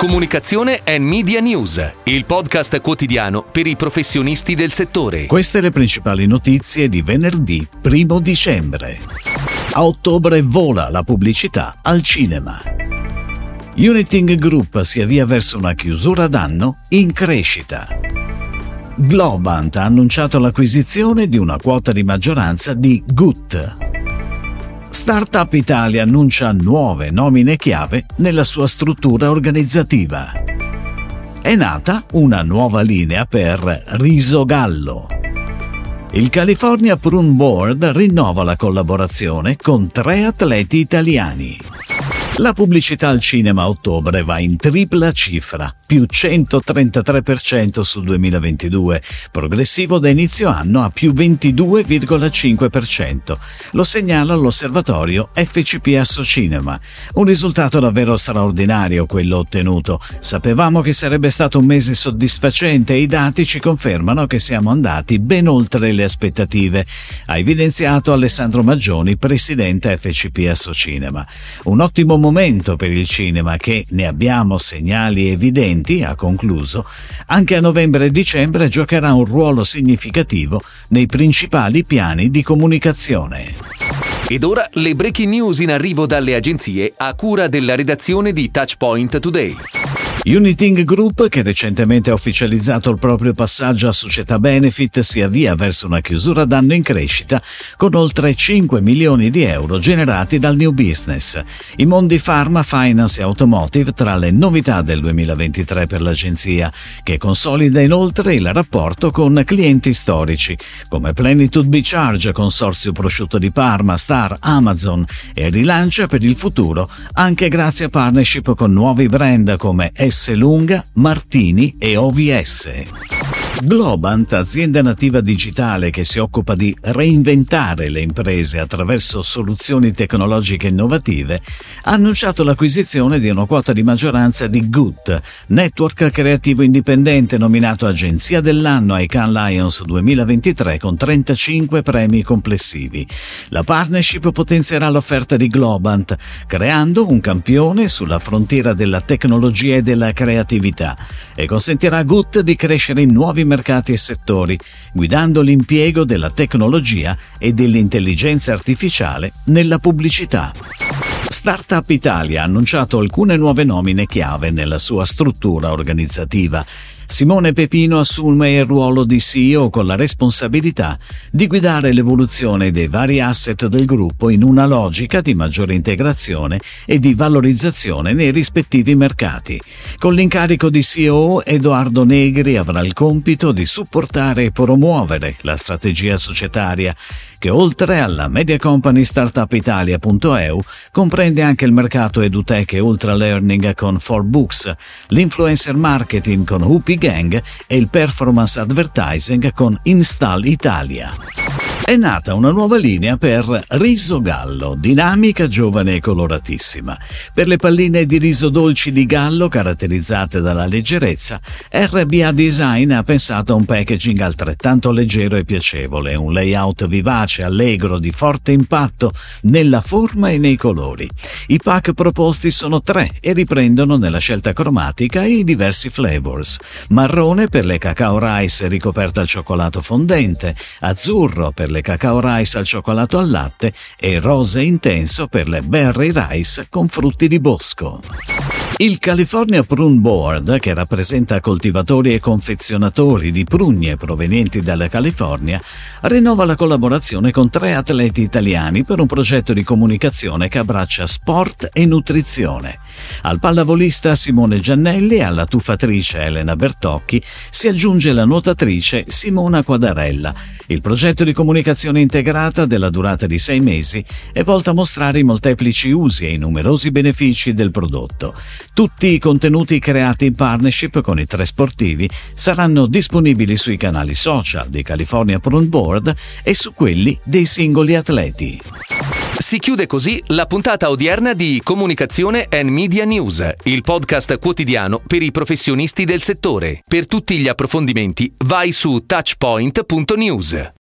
Comunicazione e Media News, il podcast quotidiano per i professionisti del settore. Queste le principali notizie di venerdì 1 dicembre. A ottobre vola la pubblicità al cinema. Uniting Group si avvia verso una chiusura d'anno in crescita. Globant ha annunciato l'acquisizione di una quota di maggioranza di GUT. Startup Italia annuncia nuove nomine chiave nella sua struttura organizzativa. È nata una nuova linea per Riso Gallo. Il California Prune Board rinnova la collaborazione con tre atleti italiani. La pubblicità al cinema a ottobre va in tripla cifra, più 133% sul 2022, progressivo da inizio anno a più 22,5%. Lo segnala l'osservatorio FCPS Cinema. Un risultato davvero straordinario quello ottenuto. Sapevamo che sarebbe stato un mese soddisfacente e i dati ci confermano che siamo andati ben oltre le aspettative, ha evidenziato Alessandro Maggioni, presidente FCPS Cinema. Un ottimo momento momento per il cinema che, ne abbiamo segnali evidenti, ha concluso, anche a novembre e dicembre giocherà un ruolo significativo nei principali piani di comunicazione. Ed ora le breaking news in arrivo dalle agenzie a cura della redazione di Touchpoint Today. Uniting Group, che recentemente ha ufficializzato il proprio passaggio a società benefit, si avvia verso una chiusura d'anno in crescita con oltre 5 milioni di euro generati dal new business. I mondi pharma, finance e automotive tra le novità del 2023 per l'agenzia, che consolida inoltre il rapporto con clienti storici, come Plenitude B-Charge, Consorzio Prosciutto di Parma, Star, Amazon e rilancia per il futuro anche grazie a partnership con nuovi brand come S. Lunga, Martini e OVS. Globant, azienda nativa digitale che si occupa di reinventare le imprese attraverso soluzioni tecnologiche innovative, ha annunciato l'acquisizione di una quota di maggioranza di Good, network creativo indipendente nominato Agenzia dell'anno ai Cannes Lions 2023 con 35 premi complessivi. La partnership potenzierà l'offerta di Globant, creando un campione sulla frontiera della tecnologia e della creatività e consentirà a Good di crescere in nuovi mercati e settori, guidando l'impiego della tecnologia e dell'intelligenza artificiale nella pubblicità. Startup Italia ha annunciato alcune nuove nomine chiave nella sua struttura organizzativa Simone Pepino assume il ruolo di CEO con la responsabilità di guidare l'evoluzione dei vari asset del gruppo in una logica di maggiore integrazione e di valorizzazione nei rispettivi mercati. Con l'incarico di CEO, Edoardo Negri avrà il compito di supportare e promuovere la strategia societaria che oltre alla media company startupitalia.eu comprende anche il mercato edutech e ultra learning con 4Books, l'influencer marketing con Hoopy Gang e il performance advertising con Install Italia è nata una nuova linea per riso gallo, dinamica, giovane e coloratissima. Per le palline di riso dolci di gallo, caratterizzate dalla leggerezza, RBA Design ha pensato a un packaging altrettanto leggero e piacevole, un layout vivace, allegro, di forte impatto nella forma e nei colori. I pack proposti sono tre e riprendono nella scelta cromatica i diversi flavors. Marrone per le cacao rice ricoperta al cioccolato fondente, azzurro per le le cacao rice al cioccolato al latte e rosa intenso per le berry rice con frutti di bosco. Il California Prune Board, che rappresenta coltivatori e confezionatori di prugne provenienti dalla California, rinnova la collaborazione con tre atleti italiani per un progetto di comunicazione che abbraccia sport e nutrizione. Al pallavolista Simone Giannelli e alla tuffatrice Elena Bertocchi si aggiunge la nuotatrice Simona Quadarella. Il progetto di comunicazione integrata della durata di sei mesi è volto a mostrare i molteplici usi e i numerosi benefici del prodotto. Tutti i contenuti creati in partnership con i tre sportivi saranno disponibili sui canali social di California Prune Board e su quelli dei singoli atleti. Si chiude così la puntata odierna di Comunicazione and Media News, il podcast quotidiano per i professionisti del settore. Per tutti gli approfondimenti vai su touchpoint.news.